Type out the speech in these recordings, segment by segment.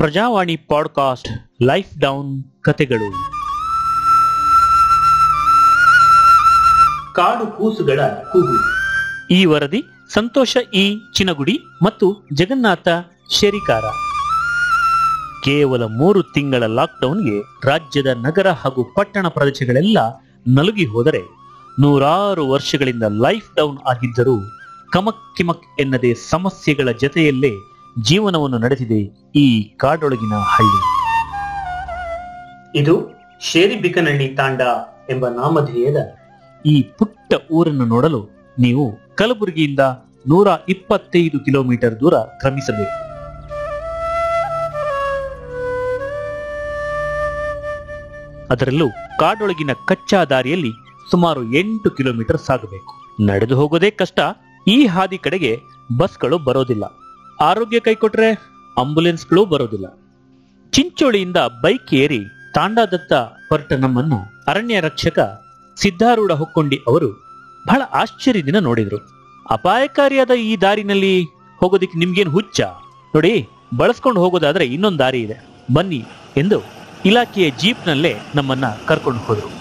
Prajavani podcast life down ಕತೆಗಳು. ಕಾಡು ಕೂಸುಗಳ ಕೂಗು. ಈ ವರದಿ ಸಂತೋಷ ಇ ಚಿನಗುಡಿ ಮತ್ತು ಜಗನ್ನಾಥ ಶರಿಕಾರ. ಕೇವಲ ಮೂರು ತಿಂಗಳ ಲಾಕ್ಡೌನ್ಗೆ ರಾಜ್ಯದ ನಗರ ಹಾಗೂ ಪಟ್ಟಣ ಪ್ರದೇಶಗಳೆಲ್ಲ ನಲುಗಿ ಹೋದರೆ ನೂರಾರು ವರ್ಷಗಳಿಂದ ಲೈಫ್ ಡೌನ್ ಆಗಿದ್ದರೂ ಕಮಕ್ ಕಿಮಕ್ ಎನ್ನದೆ ಸಮಸ್ಯೆಗಳ ಜತೆಯಲ್ಲೇ ಜೀವನವನ್ನು ನಡೆಸಿದೆ ಈ ಕಾಡೊಳಗಿನ ಹಳ್ಳಿ. ಇದು ಶೇರಿಬಿಕನಹಳ್ಳಿ ತಾಂಡ ಎಂಬ ನಾಮಧೇಯದ ಈ ಪುಟ್ಟ ಊರನ್ನು ನೋಡಲು ನೀವು ಕಲಬುರಗಿಯಿಂದ ನೂರ ಇಪ್ಪತ್ತೈದು ಕಿಲೋಮೀಟರ್ ದೂರ ಕ್ರಮಿಸಬೇಕು. ಅದರಲ್ಲೂ ಕಾಡೊಳಗಿನ ಕಚ್ಚಾ ದಾರಿಯಲ್ಲಿ ಸುಮಾರು ಎಂಟು ಕಿಲೋಮೀಟರ್ ಸಾಗಬೇಕು. ನಡೆದು ಹೋಗೋದೇ ಕಷ್ಟ ಈ ಹಾದಿ ಕಡೆಗೆ ಬಸ್ಗಳು ಬರೋದಿಲ್ಲ. ಆರೋಗ್ಯ ಕೈಕೊಟ್ರೆ ಆಂಬುಲೆನ್ಸ್ಗಳು ಬರೋದಿಲ್ಲ. ಚಿಂಚೋಳಿಯಿಂದ ಬೈಕ್ ಏರಿ ತಾಂಡಾದತ್ತ ಹೊರಟ ನಮ್ಮನ್ನು ಅರಣ್ಯ ರಕ್ಷಕ ಸಿದ್ಧಾರೂಢ ಹೊಕ್ಕೊಂಡಿ ಅವರು ಬಹಳ ಆಶ್ಚರ್ಯದಿಂದ ನೋಡಿದ್ರು. ಅಪಾಯಕಾರಿಯಾದ ಈ ದಾರಿನಲ್ಲಿ ಹೋಗೋದಿಕ್ಕೆ ನಿಮ್ಗೇನು ಹುಚ್ಚ? ನೋಡಿ, ಬಳಸ್ಕೊಂಡು ಹೋಗೋದಾದ್ರೆ ಇನ್ನೊಂದು ದಾರಿ ಇದೆ. ಬನ್ನಿ ಎಂದು ಇಲಾಖೆಯ ಜೀಪ್ನಲ್ಲೇ ನಮ್ಮನ್ನ ಕರ್ಕೊಂಡು ಹೋದ್ರು.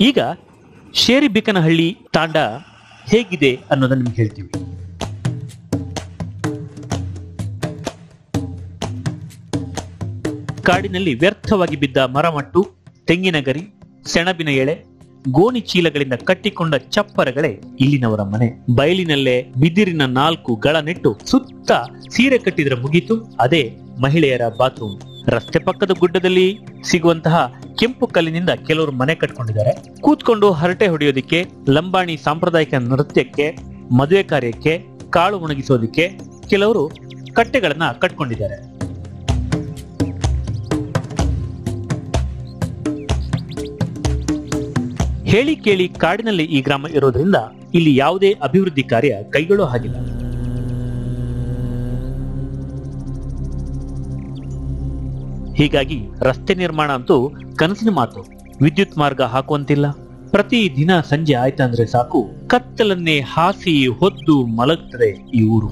ಈಗ ಶೇರಿಬಿಕನಹಳ್ಳಿ ತಾಂಡ ಹೇಗಿದೆ ಅನ್ನೋದನ್ನ ನಿಮ್ಗೆ ಹೇಳ್ತೀವಿ. ಕಾಡಿನಲ್ಲಿ ವ್ಯರ್ಥವಾಗಿ ಬಿದ್ದ ಮರಮಟ್ಟು, ತೆಂಗಿನ ಗರಿ, ಸೆಣಬಿನ ಎಳೆ, ಗೋಣಿ ಚೀಲಗಳಿಂದ ಕಟ್ಟಿಕೊಂಡ ಚಪ್ಪರಗಳೇ ಇಲ್ಲಿನವರ ಮನೆ. ಬಯಲಿನಲ್ಲೇ ಬಿದಿರಿನ ನಾಲ್ಕು ಗಳ ನೆಟ್ಟು ಸುತ್ತ ಸೀರೆ ಕಟ್ಟಿದ್ರೆ ಮುಗೀತು. ಅದೇ ಮಹಿಳೆಯರ ಬಾತ್ರೂಮ್. ರಸ್ತೆ ಪಕ್ಕದ ಗುಡ್ಡದಲ್ಲಿ ಸಿಗುವಂತಹ ಕೆಂಪು ಕಲ್ಲಿನಿಂದ ಕೆಲವರು ಮನೆ ಕಟ್ಕೊಂಡಿದ್ದಾರೆ. ಕೂತ್ಕೊಂಡು ಹರಟೆ ಹೊಡೆಯೋದಿಕ್ಕೆ, ಲಂಬಾಣಿ ಸಾಂಪ್ರದಾಯಿಕ ನೃತ್ಯಕ್ಕೆ, ಮದುವೆ ಕಾರ್ಯಕ್ಕೆ, ಕಾಳು ಒಣಗಿಸೋದಿಕ್ಕೆ ಕೆಲವರು ಕಟ್ಟೆಗಳನ್ನ ಕಟ್ಕೊಂಡಿದ್ದಾರೆ. ಹೇಳಿ ಕೇಳಿ ಕಾಡಿನಲ್ಲಿ ಈ ಗ್ರಾಮ ಇರೋದ್ರಿಂದ ಇಲ್ಲಿ ಯಾವುದೇ ಅಭಿವೃದ್ಧಿ ಕಾರ್ಯ ಕೈಗೊಳ್ಳೋ ಹಾಗಿಲ್ಲ. ಹೀಗಾಗಿ ರಸ್ತೆ ನಿರ್ಮಾಣ ಅಂತೂ ಕನಸಿನ ಮಾತು. ವಿದ್ಯುತ್ ಮಾರ್ಗ ಹಾಕುವಂತಿಲ್ಲ. ಪ್ರತಿ ದಿನ ಸಂಜೆ ಆಯ್ತಂದ್ರೆ ಸಾಕು ಕತ್ತಲನ್ನೇ ಹಾಸಿ ಹೊದ್ದು ಮಲಗ್ತದೆ ಈ ಊರು.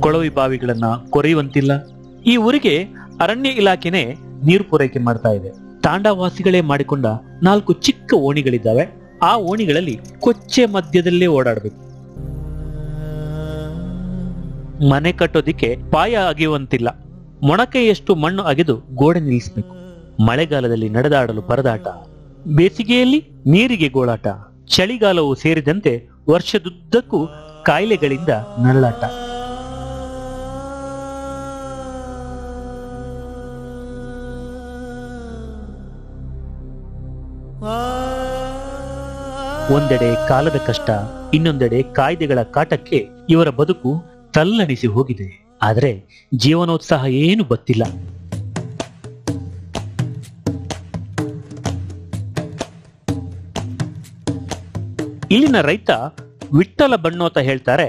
ಕೊಳವೆ ಬಾವಿಗಳನ್ನ ಕೊರೆಯುವಂತಿಲ್ಲ. ಈ ಊರಿಗೆ ಅರಣ್ಯ ಇಲಾಖೆನೆ ನೀರು ಪೂರೈಕೆ ಮಾಡ್ತಾ ಇದೆ. ತಾಂಡವಾಸಿಗಳೇ ಮಾಡಿಕೊಂಡ ನಾಲ್ಕು ಚಿಕ್ಕ ಓಣಿಗಳಿದ್ದಾವೆ. ಆ ಓಣಿಗಳಲ್ಲಿ ಕೊಚ್ಚೆ ಮಧ್ಯದಲ್ಲೇ ಓಡಾಡಬೇಕು. ಮನೆ ಕಟ್ಟೋದಿಕ್ಕೆ ಪಾಯ ಅಗೆಯುವಂತಿಲ್ಲ. ಮೊಣಕೆಯಷ್ಟು ಮಣ್ಣು ಅಗೆದು ಗೋಡೆ ನಿಲ್ಲಿಸಬೇಕು. ಮಳೆಗಾಲದಲ್ಲಿ ನಡೆದಾಡಲು ಪರದಾಟ. ಬೇಸಿಗೆಯಲ್ಲಿ ನೀರಿಗೆ ಗೋಳಾಟ. ಚಳಿಗಾಲವು ಸೇರಿದಂತೆ ವರ್ಷದುದ್ದಕ್ಕೂ ಕಾಯಿಲೆಗಳಿಂದ ನರಳಾಟ. ಒಂದೆಡೆ ಕಾಲದ ಕಷ್ಟ, ಇನ್ನೊಂದೆಡೆ ಕಾಯ್ದೆಗಳ ಕಾಟಕ್ಕೆ ಇವರ ಬದುಕು ತಲ್ಲಣಿಸಿ ಹೋಗಿದೆ. ಆದರೆ ಜೀವನೋತ್ಸಾಹ ಏನು ಗೊತ್ತಿಲ್ಲ. ಇಲ್ಲಿನ ರೈತ ವಿಠ್ಠಲ ಬಣ್ಣೋತ ಹೇಳ್ತಾರೆ,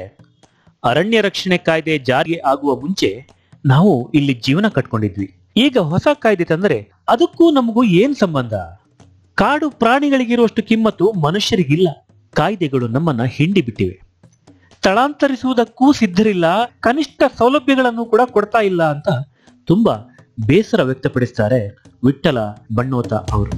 ಅರಣ್ಯ ರಕ್ಷಣೆ ಕಾಯ್ದೆ ಜಾರಿಗೆ ಆಗುವ ಮುಂಚೆ ನಾವು ಇಲ್ಲಿ ಜೀವನ ಕಟ್ಕೊಂಡಿದ್ವಿ. ಈಗ ಹೊಸ ಕಾಯ್ದೆ ತಂದ್ರೆ ಅದಕ್ಕೂ ನಮಗೂ ಏನ್ ಸಂಬಂಧ? ಕಾಡು ಪ್ರಾಣಿಗಳಿಗಿರುವಷ್ಟು ಕಿಮ್ಮತ್ತು ಮನುಷ್ಯರಿಗಿಲ್ಲ. ಕಾಯ್ದೆಗಳು ನಮ್ಮನ್ನ ಹಿಂಡಿ ಬಿಟ್ಟಿವೆ. ಸ್ಥಳಾಂತರಿಸುವುದಕ್ಕೂ ಸಿದ್ಧರಿಲ್ಲ, ಕನಿಷ್ಠ ಸೌಲಭ್ಯಗಳನ್ನು ಕೂಡ ಕೊಡ್ತಾ ಇಲ್ಲ ಅಂತ ತುಂಬಾ ಬೇಸರ ವ್ಯಕ್ತಪಡಿಸ್ತಾರೆ ವಿಠಲ ಬಣ್ಣೋತ ಅವರು.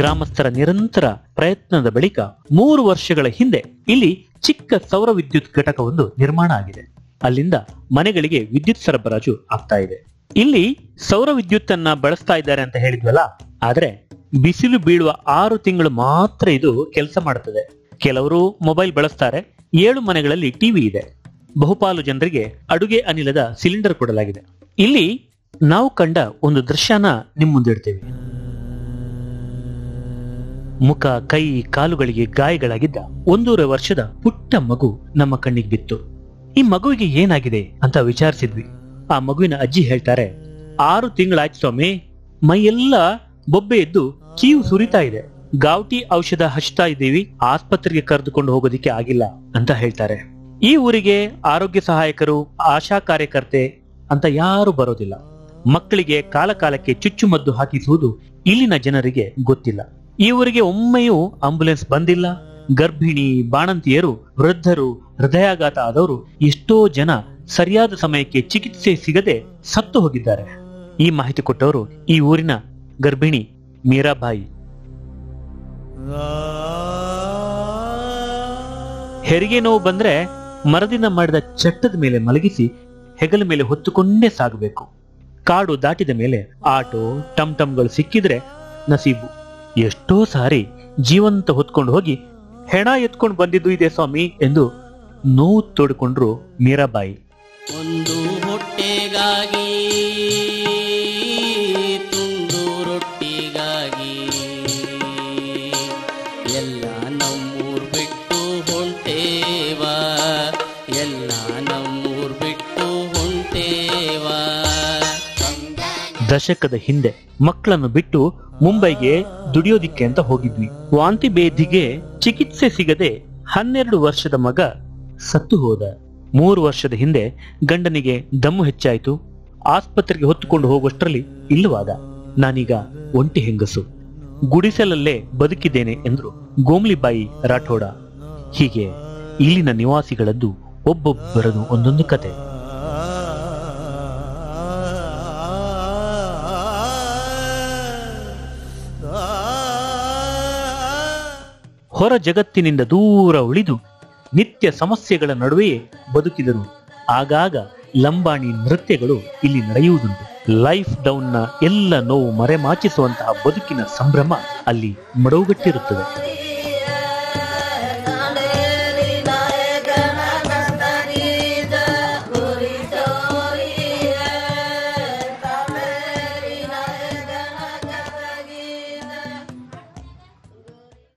ಗ್ರಾಮಸ್ಥರ ನಿರಂತರ ಪ್ರಯತ್ನದ ಬಳಿಕ ಮೂರು ವರ್ಷಗಳ ಹಿಂದೆ ಇಲ್ಲಿ ಚಿಕ್ಕ ಸೌರ ವಿದ್ಯುತ್ ಘಟಕವೊಂದು ನಿರ್ಮಾಣ ಆಗಿದೆ. ಅಲ್ಲಿಂದ ಮನೆಗಳಿಗೆ ವಿದ್ಯುತ್ ಸರಬರಾಜು ಆಗ್ತಾ ಇದೆ. ಇಲ್ಲಿ ಸೌರ ವಿದ್ಯುತ್ ಅನ್ನ ಬಳಸ್ತಾ ಇದ್ದಾರೆ ಅಂತ ಹೇಳಿದ್ವಲ್ಲ, ಆದ್ರೆ ಬಿಸಿಲು ಬೀಳುವ ಆರು ತಿಂಗಳು ಮಾತ್ರ ಇದು ಕೆಲಸ ಮಾಡುತ್ತದೆ ಕೆಲವರು ಮೊಬೈಲ್ ಬಳಸ್ತಾರೆ, ಏಳು ಮನೆಗಳಲ್ಲಿ ಟಿವಿ ಇದೆ. ಬಹುಪಾಲು ಜನರಿಗೆ ಅಡುಗೆ ಅನಿಲದ ಸಿಲಿಂಡರ್ ಕೊಡಲಾಗಿದೆ. ಇಲ್ಲಿ ನಾವು ಕಂಡ ಒಂದು ದೃಶ್ಯನ ನಿಮ್ಮ ಮುಂದಿಡ್ತೇವೆ ಮುಖ, ಕೈ, ಕಾಲುಗಳಿಗೆ ಗಾಯಗಳಾಗಿದ್ದ ಒಂದೂವರೆ ವರ್ಷದ ಪುಟ್ಟ ಮಗು ನಮ್ಮ ಕಣ್ಣಿಗೆ ಬಿತ್ತು. ಈ ಮಗುವಿಗೆ ಏನಾಗಿದೆ ಅಂತ ವಿಚಾರಿಸಿದ್ವಿ. ಆ ಮಗುವಿನ ಅಜ್ಜಿ ಹೇಳ್ತಾರೆ, ಆರು ತಿಂಗಳಾಯ್ತು ಸ್ವಾಮಿ, ಮೈಯೆಲ್ಲ ಬೊಬ್ಬೆ ಎದ್ದು ಕೀವು ಸುರಿತಾ ಇದೆ. ಗಾವಟಿ ಔಷಧ ಹಚ್ತಾ ಇದ್ದೀವಿ, ಆಸ್ಪತ್ರೆಗೆ ಕರೆದುಕೊಂಡು ಹೋಗೋದಿಕ್ಕೆ ಆಗಿಲ್ಲ ಅಂತ ಹೇಳ್ತಾರೆ. ಈ ಊರಿಗೆ ಆರೋಗ್ಯ ಸಹಾಯಕರು, ಆಶಾ ಕಾರ್ಯಕರ್ತೆ ಅಂತ ಯಾರು ಬರೋದಿಲ್ಲ. ಮಕ್ಕಳಿಗೆ ಕಾಲಕಾಲಕ್ಕೆ ಚುಚ್ಚುಮದ್ದು ಹಾಕಿಸುವುದು ಇಲ್ಲಿನ ಜನರಿಗೆ ಗೊತ್ತಿಲ್ಲ. ಈ ಊರಿಗೆ ಒಮ್ಮೆಯೂ ಆಂಬುಲೆನ್ಸ್ ಬಂದಿಲ್ಲ. ಗರ್ಭಿಣಿ, ಬಾಣಂತಿಯರು, ವೃದ್ಧರು, ಹೃದಯಾಘಾತ ಆದವರು ಎಷ್ಟೋ ಜನ ಸರಿಯಾದ ಸಮಯಕ್ಕೆ ಚಿಕಿತ್ಸೆ ಸಿಗದೆ ಸತ್ತು ಹೋಗಿದ್ದಾರೆ. ಈ ಮಾಹಿತಿ ಕೊಟ್ಟವರು ಈ ಊರಿನ ಗರ್ಭಿಣಿ ಮೀರಾಬಾಯಿ. ಹೆರಿಗೆ ನೋವು ಬಂದ್ರೆ ಮರದಿಂದ ಮಾಡಿದ ಚಟ್ಟದ ಮೇಲೆ ಮಲಗಿಸಿ ಹೆಗಲ ಮೇಲೆ ಹೊತ್ತುಕೊಂಡೇ ಸಾಗಬೇಕು. ಕಾಡು ದಾಟಿದ ಮೇಲೆ ಆಟೋ ಟಮ್ ಟಮ್ಗಳು ಸಿಕ್ಕಿದ್ರೆ ನಸೀಬು, ಎಷ್ಟೋ ಸಾರಿ ಜೀವಂತ ಹೊತ್ಕೊಂಡು ಹೋಗಿ, ಹೆಣ ಎತ್ಕೊಂಡು ಬಂದಿದ್ದು ಇದೆ ಸ್ವಾಮಿ ಎಂದು ನೋವು ತೋಡಿಕೊಂಡ್ರು ಮೀರಾಬಾಯಿ. ದಶಕದ ಹಿಂದೆ ಮಕ್ಕಳನ್ನು ಬಿಟ್ಟು ಮುಂಬೈಗೆ ದುಡಿಯೋದಿಕ್ಕೆ ಅಂತ ಹೋಗಿದ್ವಿ. ವಾಂತಿ ಭೇದಿಗೆ ಚಿಕಿತ್ಸೆ ಸಿಗದೆ ಹನ್ನೆರಡು ವರ್ಷದ ಮಗ ಸತ್ತು ಹೋದ. ಮೂರು ವರ್ಷದ ಹಿಂದೆ ಗಂಡನಿಗೆ ದಮ್ಮು ಹೆಚ್ಚಾಯಿತು. ಆಸ್ಪತ್ರೆಗೆ ಹೊತ್ತುಕೊಂಡು ಹೋಗುವಷ್ಟರಲ್ಲಿ ಇಲ್ಲವಾದ ನಾನೀಗ ಒಂಟಿ ಹೆಂಗಸು. ಗುಡಿಸಲಲ್ಲೇ ಬದುಕಿದ್ದೇನೆ ಎಂದ್ರು ಗೋಮ್ಲಿಬಾಯಿ ರಾಠೋಡ. ಹೀಗೆ ಇಲ್ಲಿನ ನಿವಾಸಿಗಳದ್ದು ಒಬ್ಬೊಬ್ಬರದು ಒಂದೊಂದು ಕತೆ. ಹೊರ ಜಗತ್ತಿನಿಂದ ದೂರ ಉಳಿದು ನಿತ್ಯ ಸಮಸ್ಯೆಗಳ ನಡುವೆಯೇ ಬದುಕಿದರು. ಆಗಾಗ ಲಂಬಾಣಿ ನೃತ್ಯಗಳು ಇಲ್ಲಿ ನಡೆಯುವುದುಂಟು. ಲೈಫ್ ಡೌನ್ನ ಎಲ್ಲ ನೋವು ಮರೆಮಾಚಿಸುವಂತಹ ಬದುಕಿನ ಸಂಭ್ರಮ ಅಲ್ಲಿ ಮಡವುಗಟ್ಟಿರುತ್ತದೆ